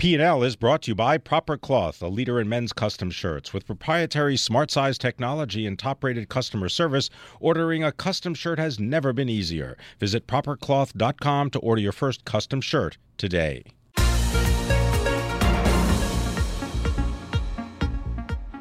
P&L is brought to you by Proper Cloth, a leader in men's custom shirts. With proprietary smart size technology and top-rated customer service, ordering a custom shirt has never been easier. Visit propercloth.com to order your first custom shirt today.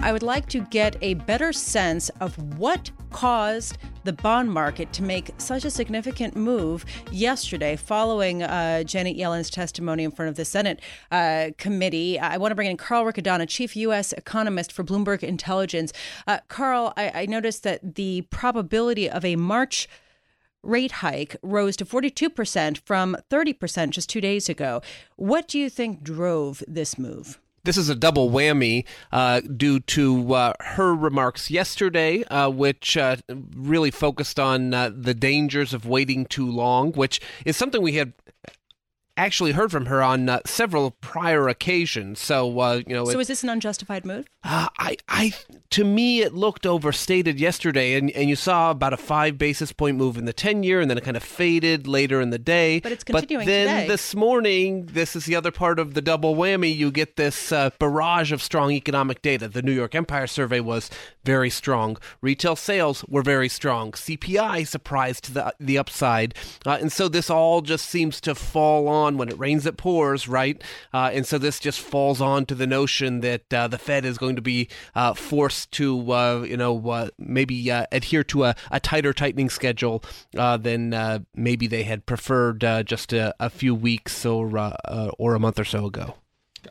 I would like to get a better sense of what caused the bond market to make such a significant move yesterday following uh, Janet Yellen's testimony in front of the Senate uh, committee. I want to bring in Carl Riccadonna, chief U.S. economist for Bloomberg Intelligence. Uh, Carl, I-, I noticed that the probability of a March rate hike rose to 42% from 30% just two days ago. What do you think drove this move? This is a double whammy uh, due to uh, her remarks yesterday, uh, which uh, really focused on uh, the dangers of waiting too long, which is something we had actually heard from her on uh, several prior occasions. So uh, you know, so it, is this an unjustified move? Uh, I, I, to me, it looked overstated yesterday, and and you saw about a five basis point move in the ten year, and then it kind of faded later in the day. But it's continuing But then today. this morning, this is the other part of the double whammy. You get this uh, barrage of strong economic data. The New York Empire survey was very strong. Retail sales were very strong. CPI surprised to the the upside, uh, and so this all just seems to fall on when it rains, it pours, right? Uh, and so this just falls on to the notion that uh, the Fed is going to be uh, forced to, uh, you know, uh, maybe uh, adhere to a, a, tighter tightening schedule than maybe they had preferred just a, a, few weeks or or a month or so ago.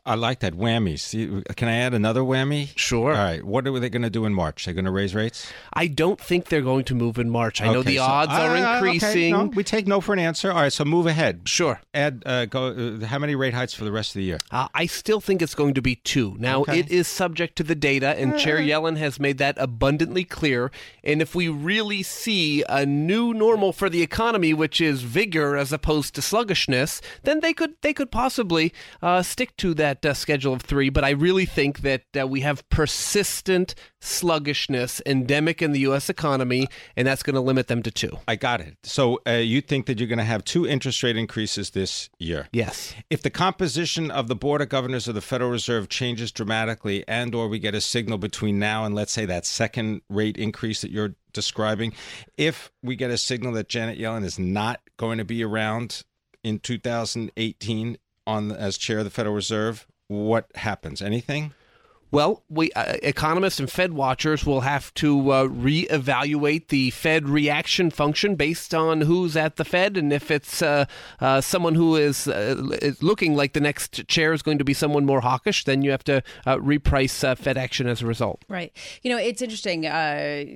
I like that whammy. See, can I add another whammy? Sure. All right. What are they going to do in March? They're going to raise rates? I don't think they're going to move in March. I okay, know the so, odds uh, are increasing. Okay, no, we take no for an answer. All right. So move ahead. Sure. Add uh, go. Uh, how many rate hikes for the rest of the year? Uh, I still think it's going to be two. Now okay. it is subject to the data, and Chair Yellen has made that abundantly clear. And if we really see a new normal for the economy, which is vigor as opposed to sluggishness, then they could they could possibly uh, stick to that uh, schedule of three, but I really think that uh, we have persistent sluggishness endemic in the U.S. economy, and that's going to limit them to two. I got it. So uh, you think that you're going to have two interest rate increases this year? Yes. If the composition of the board of governors of the Federal Reserve changes dramatically, and or we get a signal between now and let's say that second rate increase that you're describing, if we get a signal that Janet Yellen is not going to be around in 2018 on as chair of the Federal Reserve, what happens? Anything? Well, we uh, economists and Fed watchers will have to uh, reevaluate the Fed reaction function based on who's at the Fed, and if it's uh, uh someone who is, uh, is, looking like the next chair is going to be someone more hawkish, then you have to uh, reprice Fed action as a result. Right. You know, it's interesting.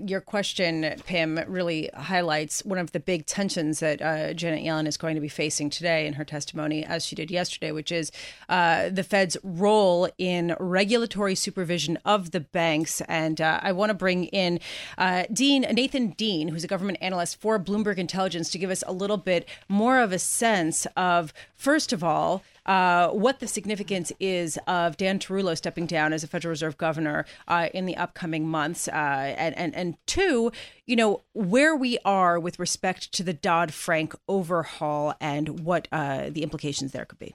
your question, Pim, really highlights one of the big tensions that Janet Yellen is going to be facing today in her testimony, as she did yesterday, which is the Fed's role in regulatory supervision of the banks. And uh, I want to bring in uh, Dean Nathan Dean, who's a government analyst for Bloomberg Intelligence, to give us a little bit more of a sense of, first of all, uh, what the significance is of Dan Tarullo stepping down as a Federal Reserve governor uh, in the upcoming months, uh, and, and and two, you know, where we are with respect to the Dodd Frank overhaul and what uh, the implications there could be.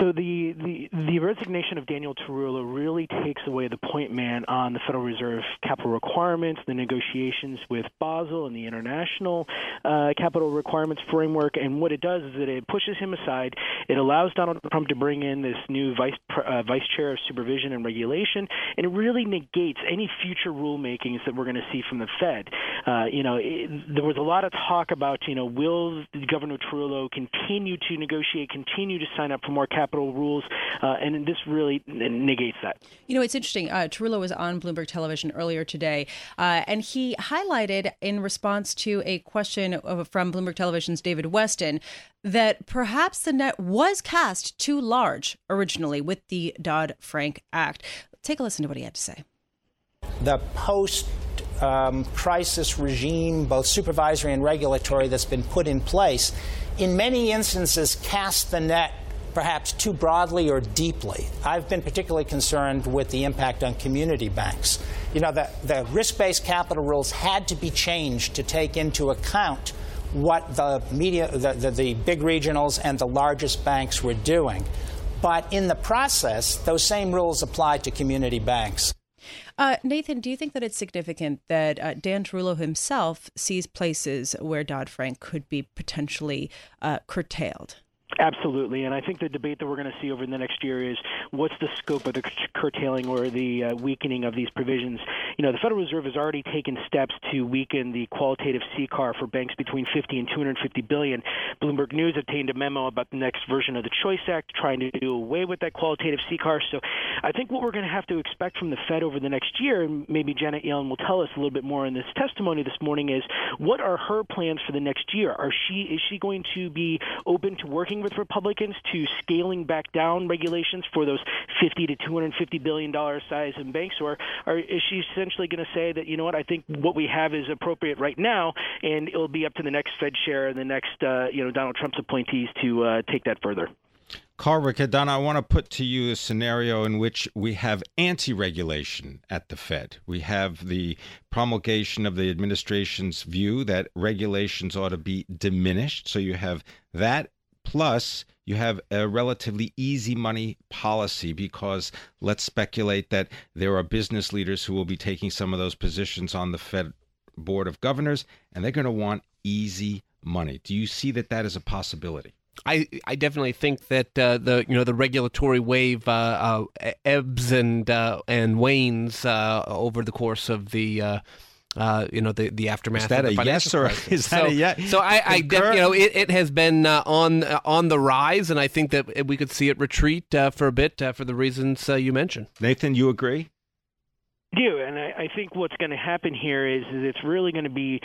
So the, the, the resignation of Daniel Tarullo really takes away the point man on the Federal Reserve capital requirements, the negotiations with Basel and the international uh, capital requirements framework. And what it does is that it pushes him aside. It allows Donald Trump to bring in this new vice uh, vice chair of supervision and regulation, and it really negates any future rulemakings that we're going to see from the Fed. Uh, you know, it, there was a lot of talk about you know will Governor Tarullo continue to negotiate, continue to sign up for more capital capital rules, uh, and this really negates that. You know, it's interesting. Uh, Tarullo was on Bloomberg Television earlier today, uh, and he highlighted in response to a question from Bloomberg Television's David Westin that perhaps the net was cast too large originally with the Dodd Frank Act. Take a listen to what he had to say. The post um, crisis regime, both supervisory and regulatory, that's been put in place, in many instances cast the net perhaps too broadly or deeply. I've been particularly concerned with the impact on community banks. You know, the, the risk based capital rules had to be changed to take into account what the media, the, the, the, big regionals and the largest banks were doing. But in the process, those same rules apply to community banks. Uh, Nathan, do you think that it's significant that uh, Dan Tarullo himself sees places where Dodd Frank could be potentially uh, curtailed? Absolutely, and I think the debate that we're going to see over the next year is what's the scope of the curtailing or the uh, weakening of these provisions. You know, the Federal Reserve has already taken steps to weaken the qualitative CCAR for banks between 50 and 250 billion. Bloomberg News obtained a memo about the next version of the Choice Act, trying to do away with that qualitative CCAR. So, I think what we're going to have to expect from the Fed over the next year, and maybe Janet Yellen will tell us a little bit more in this testimony this morning, is what are her plans for the next year? Are she is she going to be open to working with Republicans to scaling back down regulations for those 50 to 250 billion dollar size in banks, or, or is she essentially going to say that you know what I think what we have is appropriate right now, and it'll be up to the next Fed chair and the next uh, you know Donald Trump's appointees to uh, take that further. Carl Riccadonna, I want to put to you a scenario in which we have anti regulation at the Fed. We have the promulgation of the administration's view that regulations ought to be diminished. So you have that Plus, you have a relatively easy money policy because let's speculate that there are business leaders who will be taking some of those positions on the Fed Board of Governors, and they're going to want easy money. Do you see that that is a possibility? I, I definitely think that uh, the you know the regulatory wave uh, uh, ebbs and uh, and wanes uh, over the course of the uh, you know the the aftermath. Is that a yes or crisis. is that so, a yes? So I, I def, you know it, it has been uh, on uh, on the rise, and I think that we could see it retreat uh, for a bit uh, for the reasons uh, you mentioned. Nathan, you agree? Do, and I, I think what's going to happen here is, is it's really going to be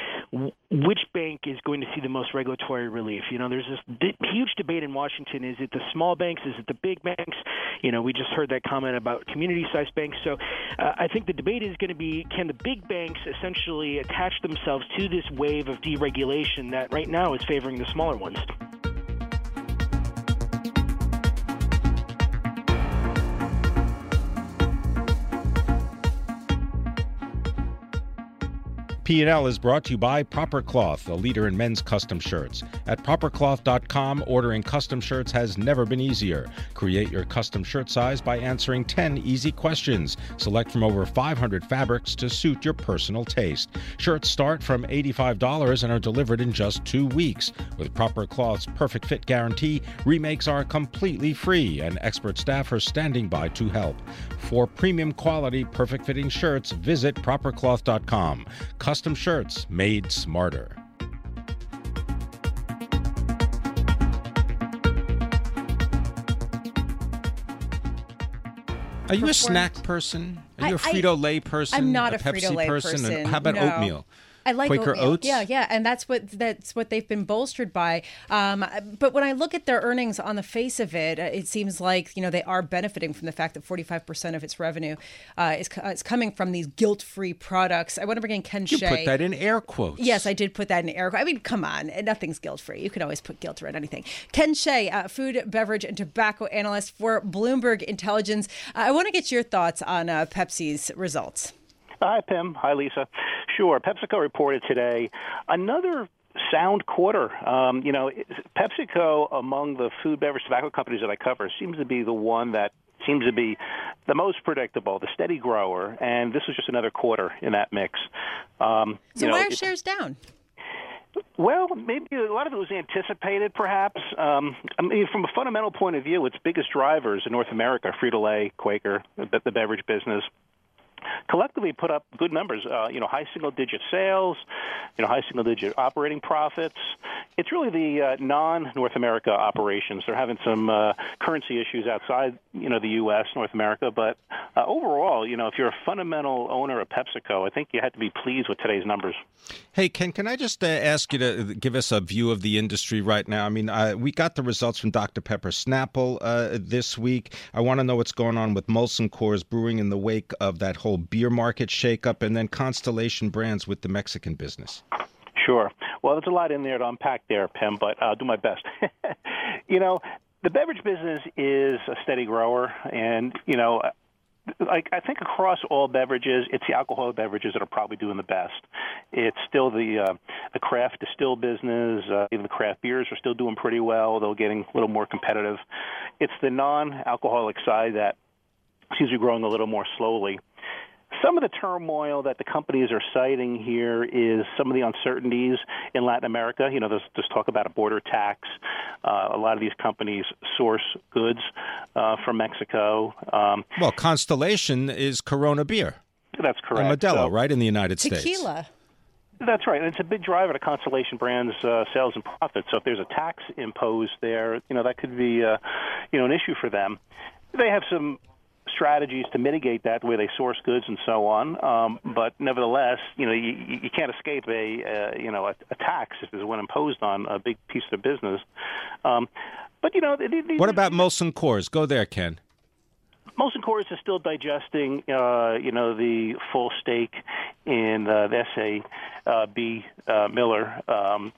which bank is going to see the most regulatory relief. You know, there's this d- huge debate in Washington: is it the small banks? Is it the big banks? You know, we just heard that comment about community-sized banks. So, uh, I think the debate is going to be: can the big banks essentially attach themselves to this wave of deregulation that right now is favoring the smaller ones? P&L is brought to you by Proper Cloth, a leader in men's custom shirts. At propercloth.com, ordering custom shirts has never been easier. Create your custom shirt size by answering 10 easy questions. Select from over 500 fabrics to suit your personal taste. Shirts start from $85 and are delivered in just 2 weeks. With Proper Cloth's perfect fit guarantee, remakes are completely free and expert staff are standing by to help. For premium quality, perfect fitting shirts, visit propercloth.com. Custom custom shirts made smarter. Are you a snack person? Are you a Frito Lay person? I'm not a, a Frito Lay person? person. How about no. oatmeal? I like Quaker oatmeal. Oats. Yeah, yeah, and that's what that's what they've been bolstered by. Um, but when I look at their earnings on the face of it, uh, it seems like you know they are benefiting from the fact that 45 percent of its revenue uh, is uh, is coming from these guilt-free products. I want to bring in Ken Shea. you Shea. put that in air quotes. Yes, I did put that in air. Quotes. I mean, come on, nothing's guilt-free. You can always put guilt around anything. Ken Shea, uh, food, beverage, and tobacco analyst for Bloomberg Intelligence. Uh, I want to get your thoughts on uh, Pepsi's results. Hi, Pim. Hi, Lisa. Sure. PepsiCo reported today another sound quarter. Um, you know, PepsiCo, among the food, beverage, tobacco companies that I cover, seems to be the one that seems to be the most predictable, the steady grower, and this was just another quarter in that mix. Um, so you know, why are shares down? Well, maybe a lot of it was anticipated, perhaps. Um, I mean, from a fundamental point of view, its biggest drivers in North America, Frito-Lay, Quaker, the, the beverage business, collectively put up good numbers. Uh, you know, high single digit sales, you know, high single digit operating profits. it's really the uh, non-North America operations. They're having some uh, currency issues outside, you know, the U.S., North America. But uh, overall, you know, if you're a fundamental owner of PepsiCo, I think you have to be pleased with today's numbers. Hey, Ken, can I just uh, ask you to give us a view of the industry right now? I mean, uh, we got the results from Dr. Pepper Snapple uh, this week. I want to know what's going on with Molson Coors Brewing in the wake of that whole beer market shakeup, and then Constellation Brands with the Mexican business. Sure. Well, there's a lot in there to unpack there, Pim, but I'll do my best. you know, the beverage business is a steady grower, and you know, like I think across all beverages, it's the alcoholic beverages that are probably doing the best. It's still the uh, the craft distill business. Uh, even the craft beers are still doing pretty well, though getting a little more competitive. It's the non-alcoholic side that seems to be growing a little more slowly. Some of the turmoil that the companies are citing here is some of the uncertainties in Latin America. You know, there's, there's talk about a border tax. Uh, a lot of these companies source goods uh, from Mexico. Um, well, Constellation is Corona beer. That's correct. And Modelo, so, right, in the United tequila. States. Tequila. That's right, and it's a big driver to Constellation Brands' uh, sales and profits. So if there's a tax imposed there, you know that could be, uh, you know, an issue for them. They have some strategies to mitigate that, where they source goods and so on. Um, but nevertheless, you know, you, you can't escape a uh, you know a, a tax if there's one imposed on a big piece of business. Um, but you know, what about Molson Coors? Go there, Ken. Molson Coors is still digesting, uh, you know, the full stake in uh, the SAB uh, Miller um,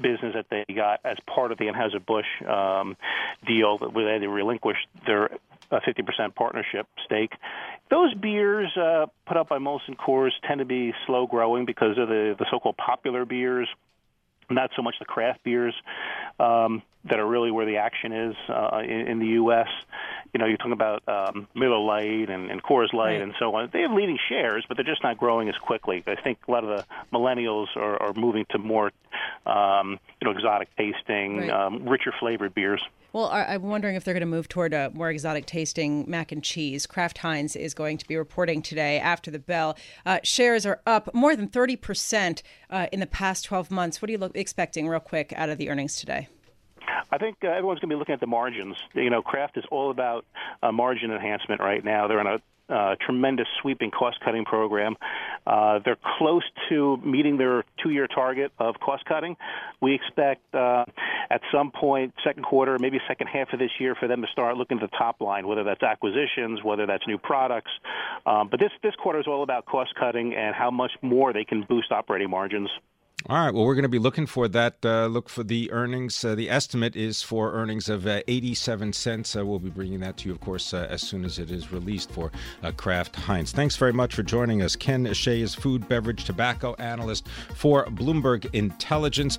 business that they got as part of the Anheuser-Busch um, deal, where they relinquished their a 50% partnership stake. Those beers uh, put up by Molson Coors tend to be slow growing because of the, the so-called popular beers, not so much the craft beers um, that are really where the action is uh, in, in the U.S. You know, you're talking about um, Miller Lite and, and Coors Light right. and so on. They have leading shares, but they're just not growing as quickly. I think a lot of the millennials are, are moving to more, um, you know, exotic tasting, right. um, richer flavored beers. Well, I'm wondering if they're going to move toward a more exotic tasting mac and cheese. Kraft Heinz is going to be reporting today after the bell. Uh, shares are up more than 30% uh, in the past 12 months. What are you lo- expecting, real quick, out of the earnings today? I think uh, everyone's going to be looking at the margins. You know, Kraft is all about uh, margin enhancement right now. They're on a uh, tremendous sweeping cost cutting program. Uh, they're close to meeting their two year target of cost cutting. We expect uh, at some point, second quarter, maybe second half of this year, for them to start looking at the top line, whether that's acquisitions, whether that's new products. Um, but this, this quarter is all about cost cutting and how much more they can boost operating margins. All right. Well, we're going to be looking for that. Uh, look for the earnings. Uh, the estimate is for earnings of uh, 87 cents. Uh, we'll be bringing that to you, of course, uh, as soon as it is released for uh, Kraft Heinz. Thanks very much for joining us. Ken Shea is food, beverage, tobacco analyst for Bloomberg Intelligence.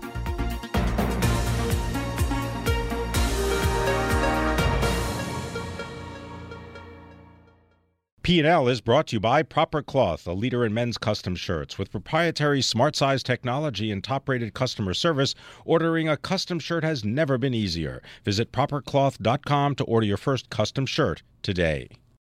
P&L is brought to you by Proper Cloth, a leader in men's custom shirts. With proprietary smart size technology and top-rated customer service, ordering a custom shirt has never been easier. Visit propercloth.com to order your first custom shirt today.